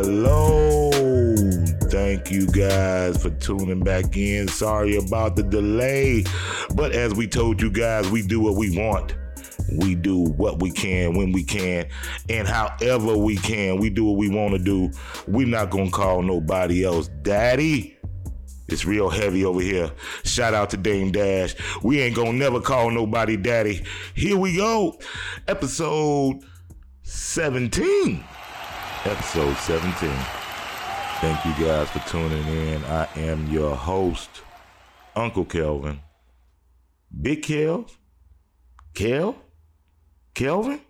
Hello. Thank you guys for tuning back in. Sorry about the delay. But as we told you guys, we do what we want. We do what we can when we can and however we can. We do what we want to do. We're not going to call nobody else daddy. It's real heavy over here. Shout out to Dame Dash. We ain't gonna never call nobody daddy. Here we go. Episode 17. Episode 17. Thank you guys for tuning in. I am your host, Uncle Kelven. Big Kel? Kel? Kelven?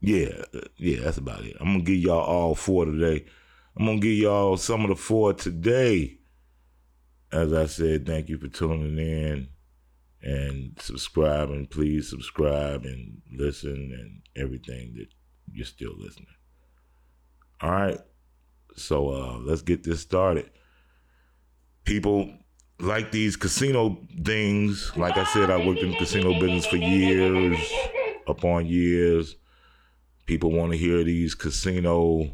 Yeah, yeah, that's about it. I'm gonna give y'all all four today. I'm gonna give y'all some of the four today as I said, thank you for tuning in and subscribing. Please subscribe and listen and everything that you're still listening. All right. So uh, let's get this started. People like these casino things. Like I said, I worked in the casino business for years, upon years. People want to hear these casino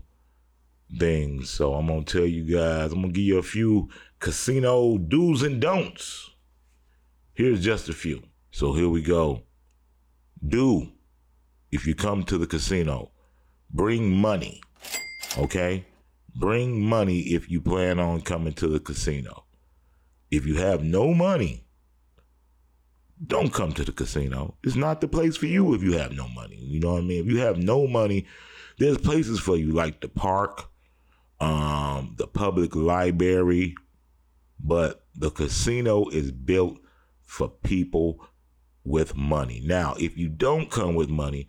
things. So I'm gonna tell you guys, I'm gonna give you a few casino do's and don'ts. Here's just a few. So here we go. Do, if you come to the casino, bring money. Okay? Bring money if you plan on coming to the casino. If you have no money, don't come to the casino. It's not the place for you if you have no money. You know what I mean? If you have no money, there's places for you like the park, um, the public library, but the casino is built for people with money. Now, if you don't come with money,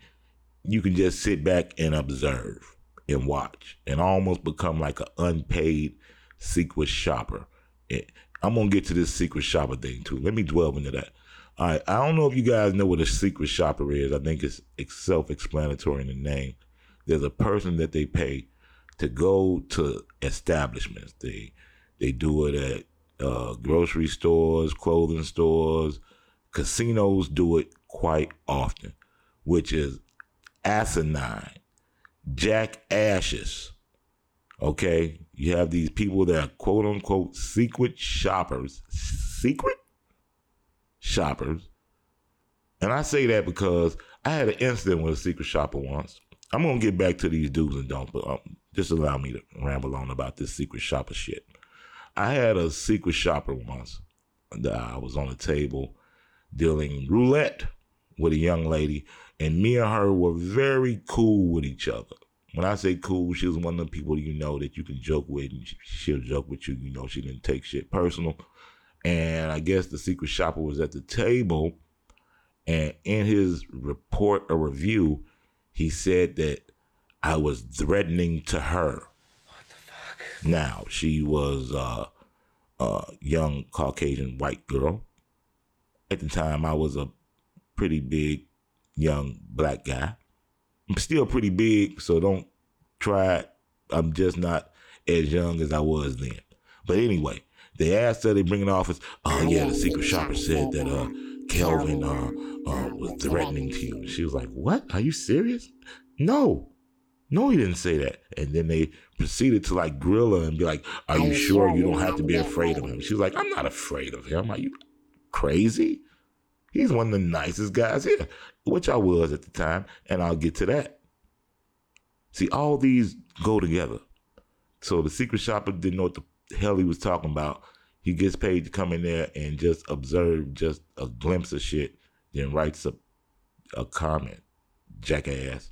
you can just sit back and observe and watch and almost become like an unpaid secret shopper. I'm gonna get to this secret shopper thing too. Let me dwell into that. All right, I don't know if you guys know what a secret shopper is. I think it's, it's self-explanatory in the name. There's a person that they pay to go to establishments. They they do it at uh, grocery stores, clothing stores, casinos do it quite often, which is asinine, jackasses. Okay, you have these people that are quote unquote secret shoppers, secret shoppers, and I say that because I had an incident with a secret shopper once. I'm gonna get back to these do's and don'ts, but um, just allow me to ramble on about this secret shopper shit. I had a secret shopper once that I was on a table dealing roulette with a young lady, and me and her were very cool with each other. When I say cool, she was one of the people you know that you can joke with, and she'll joke with you. You know, she didn't take shit personal. And I guess the secret shopper was at the table, and in his report or review, he said that I was threatening to her What the fuck? now, she was uh, a young Caucasian white girl. At the time, I was a pretty big young black guy. I'm still pretty big, so don't try it. I'm just not as young as I was then. But anyway, they asked her, they bring it off as, oh yeah, the secret shopper said that uh Kelven uh, uh was threatening to you. She was like, what? Are you serious? No. No, he didn't say that. And then they proceeded to like grill her and be like, Are you sure you don't have to be afraid of him? She was like, I'm not afraid of him. Are you crazy? He's one of the nicest guys here, which I was at the time, and I'll get to that. See, all these go together. So the secret shopper didn't know what the hell he was talking about. He gets paid to come in there and just observe just a glimpse of shit, then writes a, a comment. Jackass.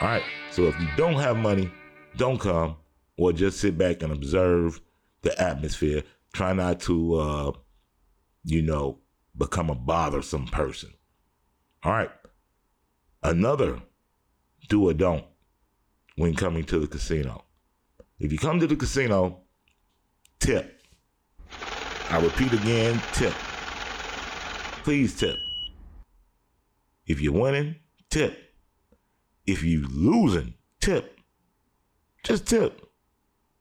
All right. So if you don't have money, don't come or just sit back and observe the atmosphere. Try not to, uh, you know, become a bothersome person. All right. Another do or don't when coming to the casino. If you come to the casino, tip. I repeat again, tip. Please tip. If you're winning, tip. If you're losing, tip. Just tip.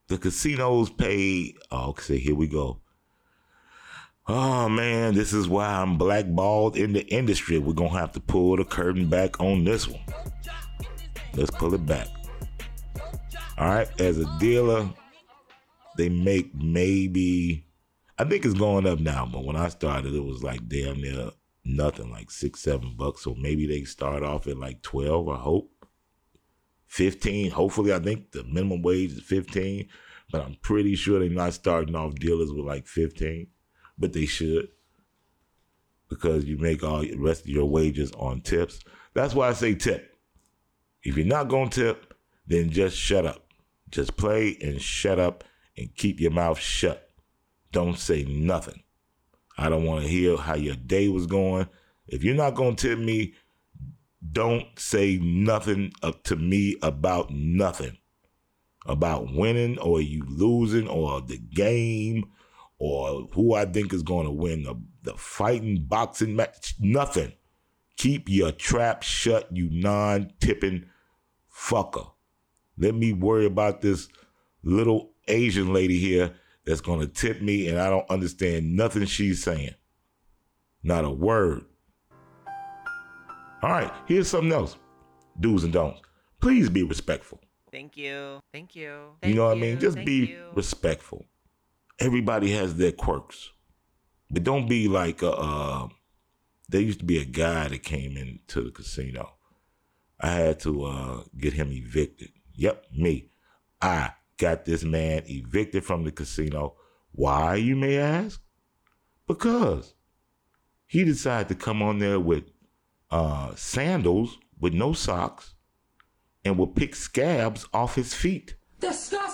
The casinos pay. Oh, okay, here we go. Oh man, this is why I'm blackballed in the industry. We're gonna have to pull the curtain back on this one. Let's pull it back. All right, as a dealer, they make maybe I think it's going up now, but when I started, it was like damn near nothing, like six, seven bucks. So maybe they start off at like twelve. I hope fifteen. Hopefully, I think the minimum wage is fifteen, but I'm pretty sure they're not starting off dealers with like fifteen, but they should because you make all the rest of your wages on tips. That's why I say tip. If you're not gonna tip, then just shut up. Just play and shut up and keep your mouth shut. Don't say nothing. I don't want to hear how your day was going. If you're not going to tip me, don't say nothing up to me about nothing. About winning or you losing or the game or who I think is going to win the, the fighting boxing match. Nothing. Keep your trap shut, you non tipping fucker. Let me worry about this little Asian lady here that's going to tip me and I don't understand nothing she's saying. Not a word. All right, here's something else. Do's and don'ts. Please be respectful. Thank you. Thank you. you know what I mean? Just Thank be you. respectful. Everybody has their quirks. But don't be like a, uh, there used to be a guy that came into the casino. I had to uh, get him evicted. Yep, me. I got this man evicted from the casino. Why, you may ask? Because he decided to come on there with uh, sandals with no socks and would pick scabs off his feet. Disgusting!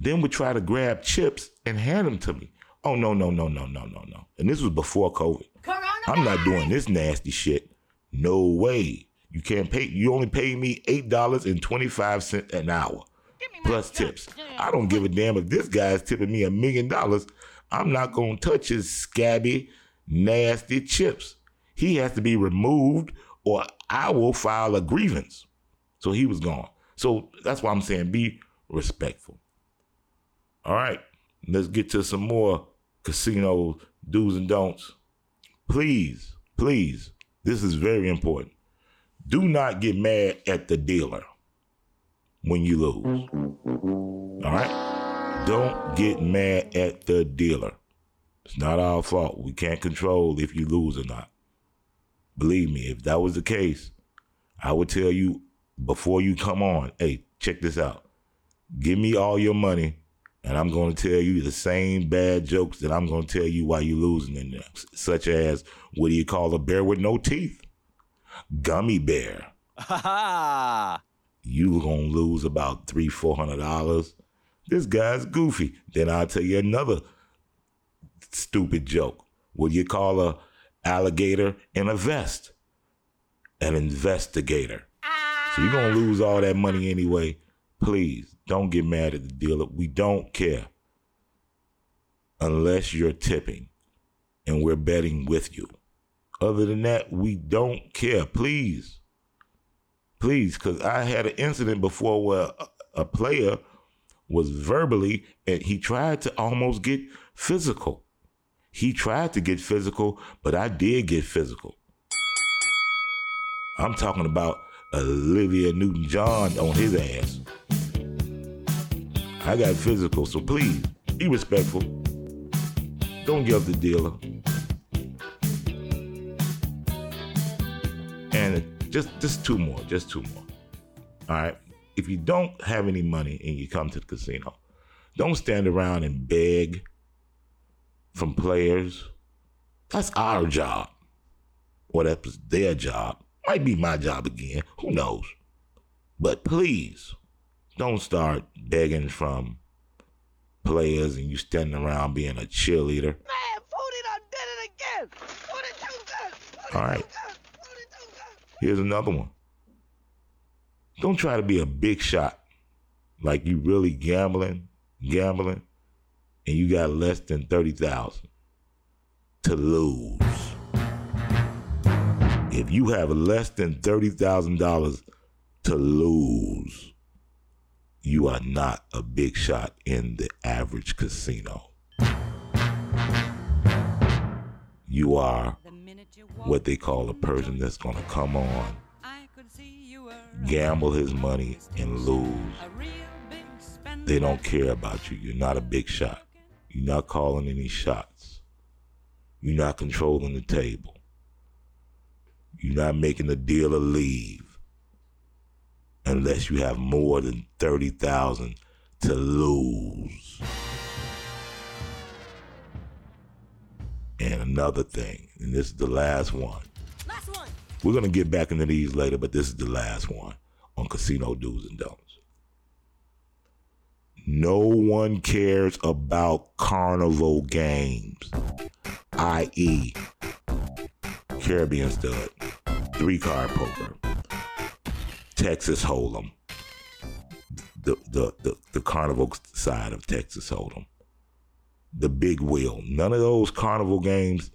Then would try to grab chips and hand them to me. Oh, no, no, no, no, no, no, no. And this was before COVID. Corona I'm not doing this nasty shit. No way. You can't pay. You only pay me eight dollars and twenty five cent an hour, plus tips. I don't give a damn if this guy's tipping me a million dollars. I'm not gonna touch his scabby, nasty chips. He has to be removed, or I will file a grievance. So he was gone. So that's why I'm saying be respectful. All right, let's get to some more casino do's and don'ts. Please, please, this is very important. Do not get mad at the dealer when you lose. All right? Don't get mad at the dealer. It's not our fault. We can't control if you lose or not. Believe me, if that was the case, I would tell you before you come on, hey, check this out. Give me all your money, and I'm going to tell you the same bad jokes that I'm going to tell you why you're losing in there, such as what do you call a bear with no teeth? Gummy bear. You gonna lose about three, four hundred dollars. This guy's goofy. Then I'll tell you another stupid joke. What do you call a alligator in a vest? An investigator. So you're gonna lose all that money anyway. Please don't get mad at the dealer. We don't care. Unless you're tipping and we're betting with you. Other than that, we don't care. Please. Please, because I had an incident before where a, player was verbally and he tried to almost get physical. He tried to get physical, but I did get physical. I'm talking about Olivia Newton John on his ass. I got physical, so please be respectful. Don't give up the dealer. And just just two more, just two more. All right. If you don't have any money and you come to the casino, don't stand around and beg from players. That's our job. Or that's their job. Might be my job again. Who knows? But please don't start begging from players and you standing around being a cheerleader. Man, Foodie done did it again. Foodie too good. Foodie All right. too good. Foodie too good. Here's another one. Don't try to be a big shot. Like you really gambling, gambling, and you got less than 30,000 to lose. If you have less than $30,000 to lose, you are not a big shot in the average casino. You are The minute you walk what they call a person that's going to come on, I could see you were gamble his money and lose, they don't care about you. You're not a big shot. You're not calling any shots. You're not controlling the table. You're not making a deal to leave unless you have more than 30,000 to lose. And another thing, and this is the last one. Last one. We're gonna get back into these later, but this is the last one on casino do's and don'ts. No one cares about carnival games, i.e., Caribbean stud, three card poker, Texas Hold'em, the, the, the, the carnival side of Texas Hold'em, the big wheel. None of those carnival games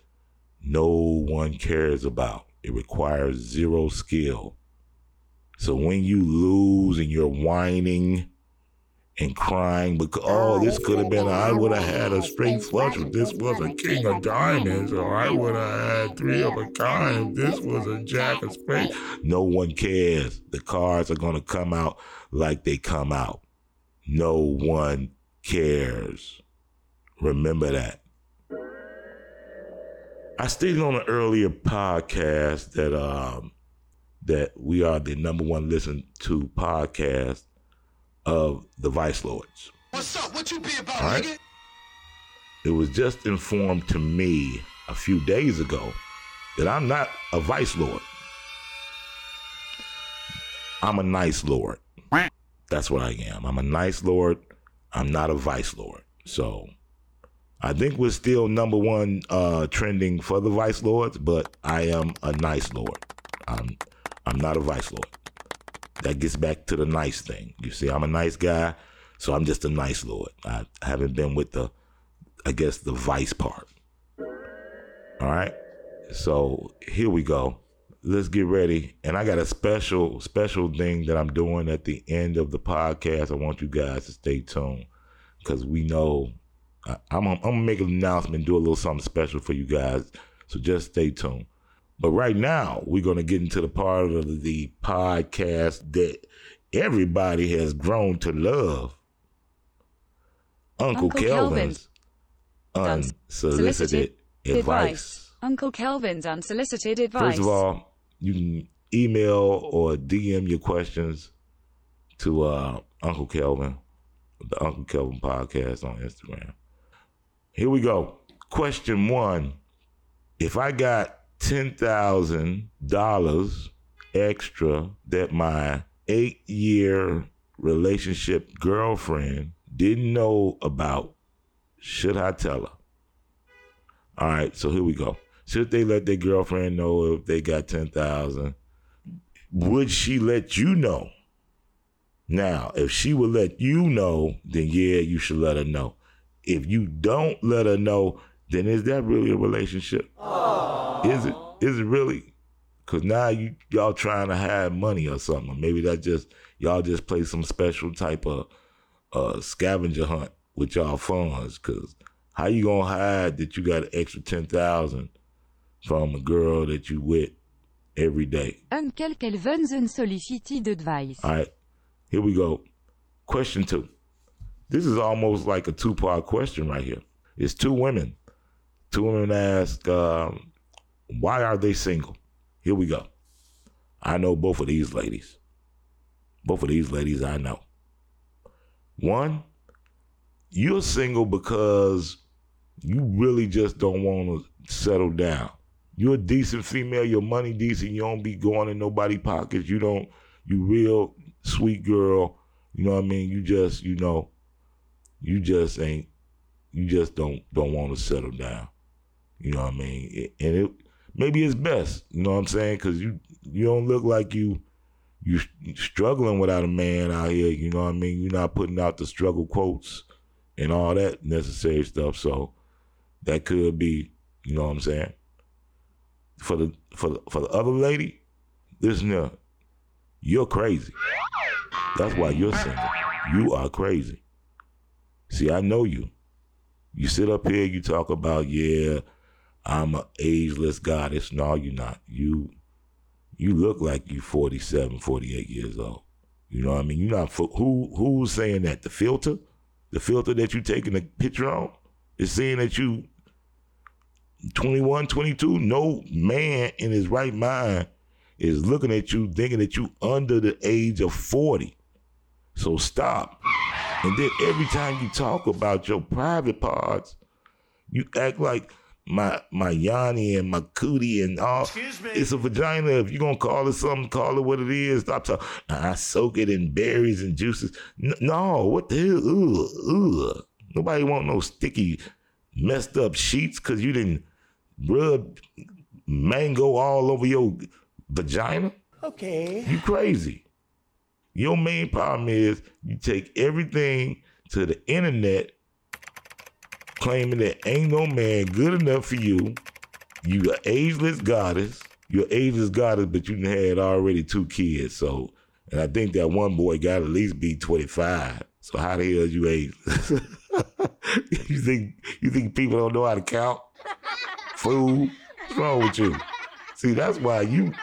no one cares about. It requires zero skill. So when you lose and you're whining and crying because oh this could have been I would have had a straight flush if this was a king of diamonds or I would have had three of a kind this was a jack of spades. No one cares. The cards are gonna come out like they come out. No one cares. Remember that. I stated on an earlier podcast that um that we are the number one listened to podcast of the Vice Lords. What's up? What you be about, All right. nigga? It was just informed to me a few days ago that I'm not a Vice Lord. I'm a nice Lord. That's what I am. I'm a nice Lord. I'm not a Vice Lord. So I think we're still number one uh, trending for the Vice Lords, but I am a nice Lord. I'm I'm not a Vice Lord. That gets back to the nice thing. You see, I'm a nice guy, so I'm just a nice Lord. I haven't been with the, I guess, the Vice part. All right. So here we go. Let's get ready. And I got a special, special thing that I'm doing at the end of the podcast. I want you guys to stay tuned because we know I, I'm, I'm gonna make an announcement, do a little something special for you guys. So just stay tuned. But right now, we're gonna get into the part of the podcast that everybody has grown to love. Uncle, Uncle Kelven's Kelven's unsolicited advice. Uncle Kelven's unsolicited advice. First of all, you can email or DM your questions to uh, Uncle Kelven, the Uncle Kelven podcast on Instagram. Here we go. Question one If I got $10,000 extra that my eight year relationship girlfriend didn't know about, should I tell her? All right, so here we go. Should they let their girlfriend know if they got 10,000? Would she let you know? Now, if she would let you know, then yeah, you should let her know. If you don't let her know, then is that really a relationship? Is it? Is it really? Cause now you y'all trying to hide money or something. Maybe that just y'all just play some special type of uh, scavenger hunt with y'all funds. Cause how you gonna hide that you got an extra ten thousand from a girl that you with every day? Uncle Kelven's unsolicited advice. All right, here we go. Question two. This is almost like a two part question right here. It's two women. Two women ask, um, why are they single? Here we go. I know both of these ladies. Both of these ladies I know. One, you're single because you really just don't want to settle down. You're a decent female, your money decent, you don't be going in nobody pockets, you don't you real sweet girl, you know what I mean? You just, you know, you just ain't you just don't don't want to settle down. You know what I mean? And it maybe it's best, you know what I'm saying? Cuz you you don't look like you you struggling without a man out here, you know what I mean? You're not putting out the struggle quotes and all that necessary stuff. So that could be, you know what I'm saying? For the for the, for the other lady, listen here, you're crazy. That's why you're single. You are crazy. See, I know you. You sit up here, you talk about, yeah, I'm a ageless goddess. No, you're not. You you look like you 47, 48 years old. You know what I mean? You're not, who, who's saying that? The filter? The filter that you're taking the picture on is saying that you 21, 22. No man in his right mind is looking at you thinking that you under the age of 40. So stop. And then every time you talk about your private parts, you act like my my yanni and my cootie and all. Excuse me. It's a vagina. If you're gonna call it something, call it what it is. Stop talking. I soak it in berries and juices. No, what the hell? Ugh, ugh. Nobody want no sticky, messed up sheets because you didn't rub mango all over your vagina. Okay. You crazy. Your main problem is you take everything to the internet claiming that ain't no man good enough for you. You an ageless goddess. You're an ageless goddess, but you had already two kids. So, and I think that one boy got at least be 25. So how the hell you ageless? you think you think people don't know how to count? Fool. What's wrong with you? See, that's why you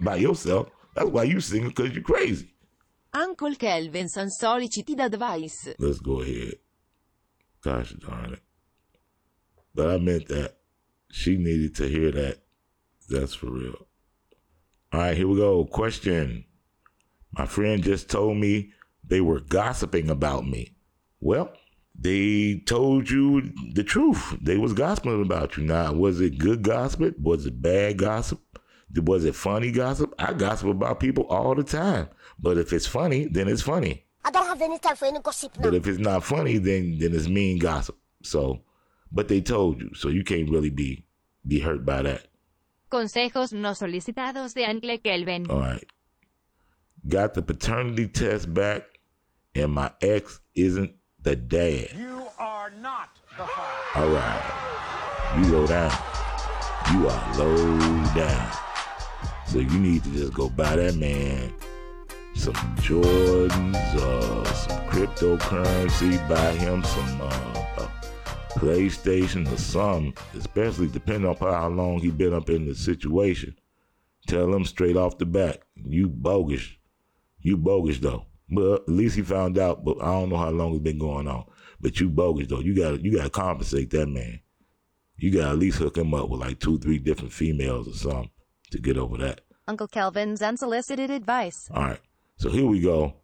by yourself. That's why you single because you're crazy. Uncle Kelven's unsolicited advice. Let's go ahead. Gosh darn it. But I meant that. She needed to hear that. That's for real. All right, here we go. Question. My friend just told me they were gossiping about me. Well, they told you the truth. They was gossiping about you. Now, was it good gossip? Was it bad gossip? Was it funny gossip? I gossip about people all the time. But if it's funny, then it's funny. I don't have any time for any gossip now. But if it's not funny, then then it's mean gossip. So, but they told you, so you can't really be be hurt by that. Consejos no solicitados de Uncle Kelven. All right. Got the paternity test back, and my ex isn't the dad. You are not the father. All right. You low down. You are low down. So you need to just go buy that man some Jordans, uh, some cryptocurrency, buy him some uh, a PlayStation or something, especially depending on how long he been up in the situation. Tell him straight off the bat, you bogus. You bogus though. But at least he found out, but I don't know how long it's been going on. But you bogus though. You gotta you gotta compensate that man. You gotta at least hook him up with like two, three different females or something to get over that. Uncle Kelven's unsolicited advice. All right. So here we go.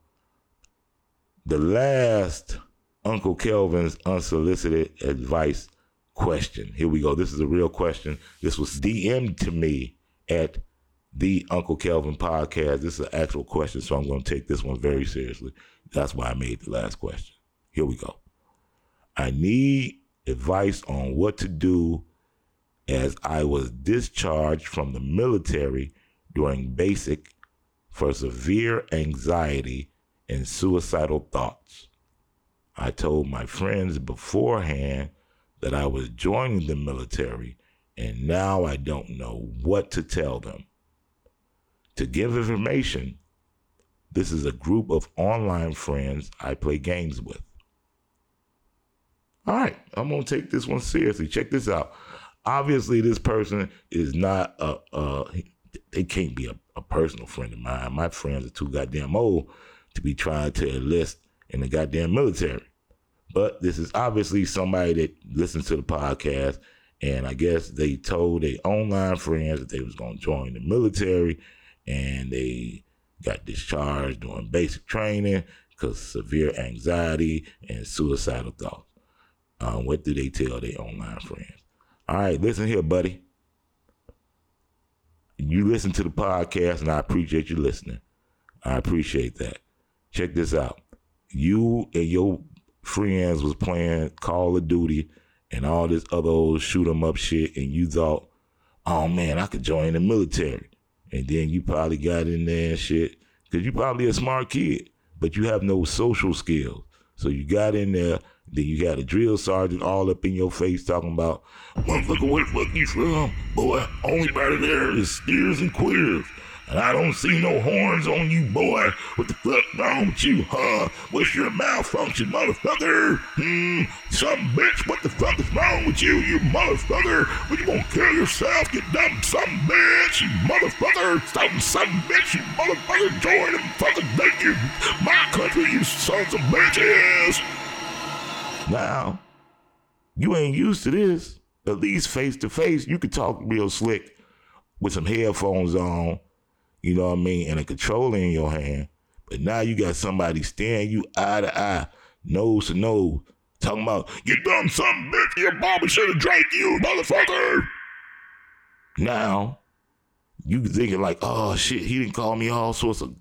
The last Uncle Kelven's unsolicited advice question. Here we go. This is a real question. This was DM'd to me at the Uncle Kelven podcast. This is an actual question, so I'm going to take this one very seriously. That's why I made the last question. Here we go. I need advice on what to do as I was discharged from the military during basic for severe anxiety and suicidal thoughts. I told my friends beforehand that I was joining the military, and now I don't know what to tell them. To give information, this is a group of online friends I play games with. All right, I'm gonna take this one seriously. Check this out. Obviously, this person is not a, a they can't be a, a personal friend of mine. My friends are too goddamn old to be trying to enlist in the goddamn military. But this is obviously somebody that listens to the podcast, and I guess they told their online friends that they was gonna join the military, and they got discharged during basic training because severe anxiety and suicidal thoughts. Um, what do they tell their online friends? All right, listen here, buddy. You listen to the podcast, and I appreciate you listening. I appreciate that. Check this out. You and your friends was playing Call of Duty and all this other old shoot 'em up shit, and you thought, oh man, I could join the military. And then you probably got in there and shit, because you probably a smart kid, but you have no social skills. So you got in there Then you got a drill sergeant all up in your face talking about, motherfucker, where the fuck you from? Boy, only body there is steers and queers. And I don't see no horns on you, boy. What the fuck wrong with you, huh? What's your malfunction, motherfucker? Hmm, some bitch, what the fuck is wrong with you, you motherfucker? What you gonna kill yourself, you dumb some bitch, you motherfucker? Some some bitch, you motherfucker, join them fucking thank you. My country, you sons of bitches. Now, you ain't used to this. At least face to face, you could talk real slick with some headphones on you know what I mean, and a controller in your hand. But now you got somebody staring you eye to eye, nose to nose, talking about, you dumb son bitch, your mama should have drank you, motherfucker. Now, you thinking like, oh shit, he didn't call me all sorts of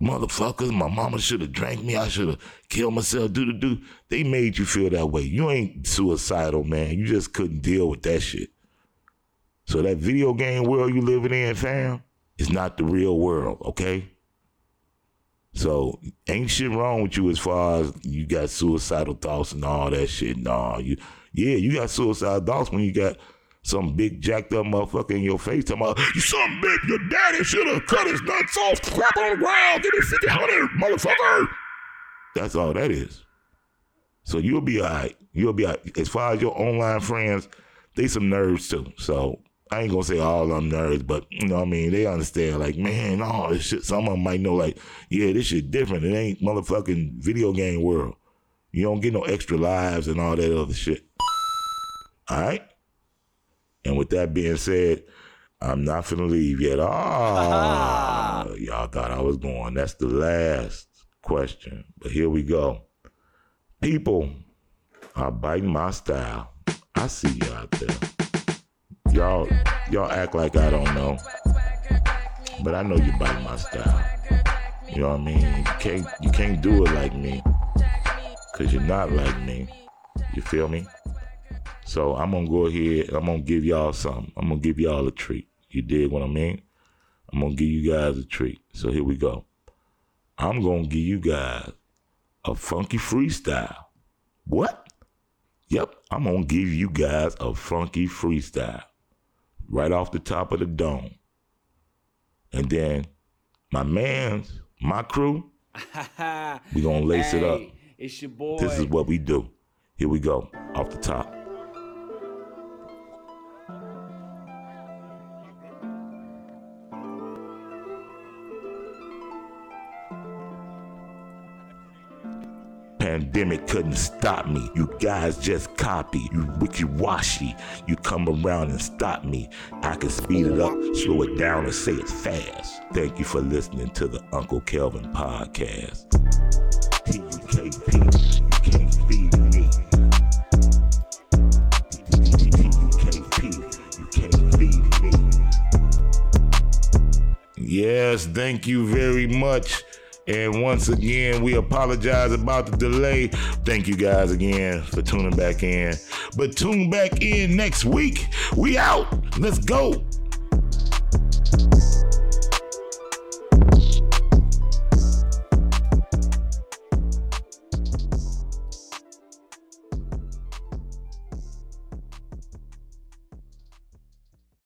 motherfuckers. My mama should have drank me. I should have killed myself. Do do do. They made you feel that way. You ain't suicidal, man. You just couldn't deal with that shit. So that video game world you living in, fam, is not the real world, okay? So ain't shit wrong with you as far as you got suicidal thoughts and all that shit. Nah, you yeah, you got suicidal thoughts when you got some big jacked up motherfucker in your face talking about you some bitch, your daddy should have cut his nuts off, crap on the ground, give me 50 hundred, motherfucker. That's all that is. So you'll be alright. You'll be alright. As far as your online friends, they some nerves too. So I ain't gonna say all them nerds, but you know what I mean? They understand, like, man, no, this shit, some of them might know, like, yeah, this shit different. It ain't motherfucking video game world. You don't get no extra lives and all that other shit. All right? And with that being said, I'm not finna leave yet. Ah, y'all thought I was going. That's the last question. But here we go. People are biting my style. I see you out there. Y'all, y'all act like I don't know, but I know you bite my style. You know what I mean? You can't, you can't do it like me, cause you're not like me. You feel me? So I'm gonna go ahead. I'm gonna give y'all something. I'm gonna give y'all a treat. You dig what I mean? I'm gonna give you guys a treat. So here we go. I'm gonna give you guys a funky freestyle. What? Yep, I'm gonna give you guys a funky freestyle right off the top of the dome. And then my man's, my crew, we gonna lace it up. It's your boy. This is what we do. Here we go, off the top. Pandemic couldn't stop me. You guys just copy. You wishy-washy. You come around and stop me. I can speed it up, slow it down, and say it fast. Thank you for listening to the Uncle Kelven podcast. T-U-K-P. Yes, thank you very much. And once again, we apologize about the delay. Thank you guys again for tuning back in. But tune back in next week. We out. Let's go.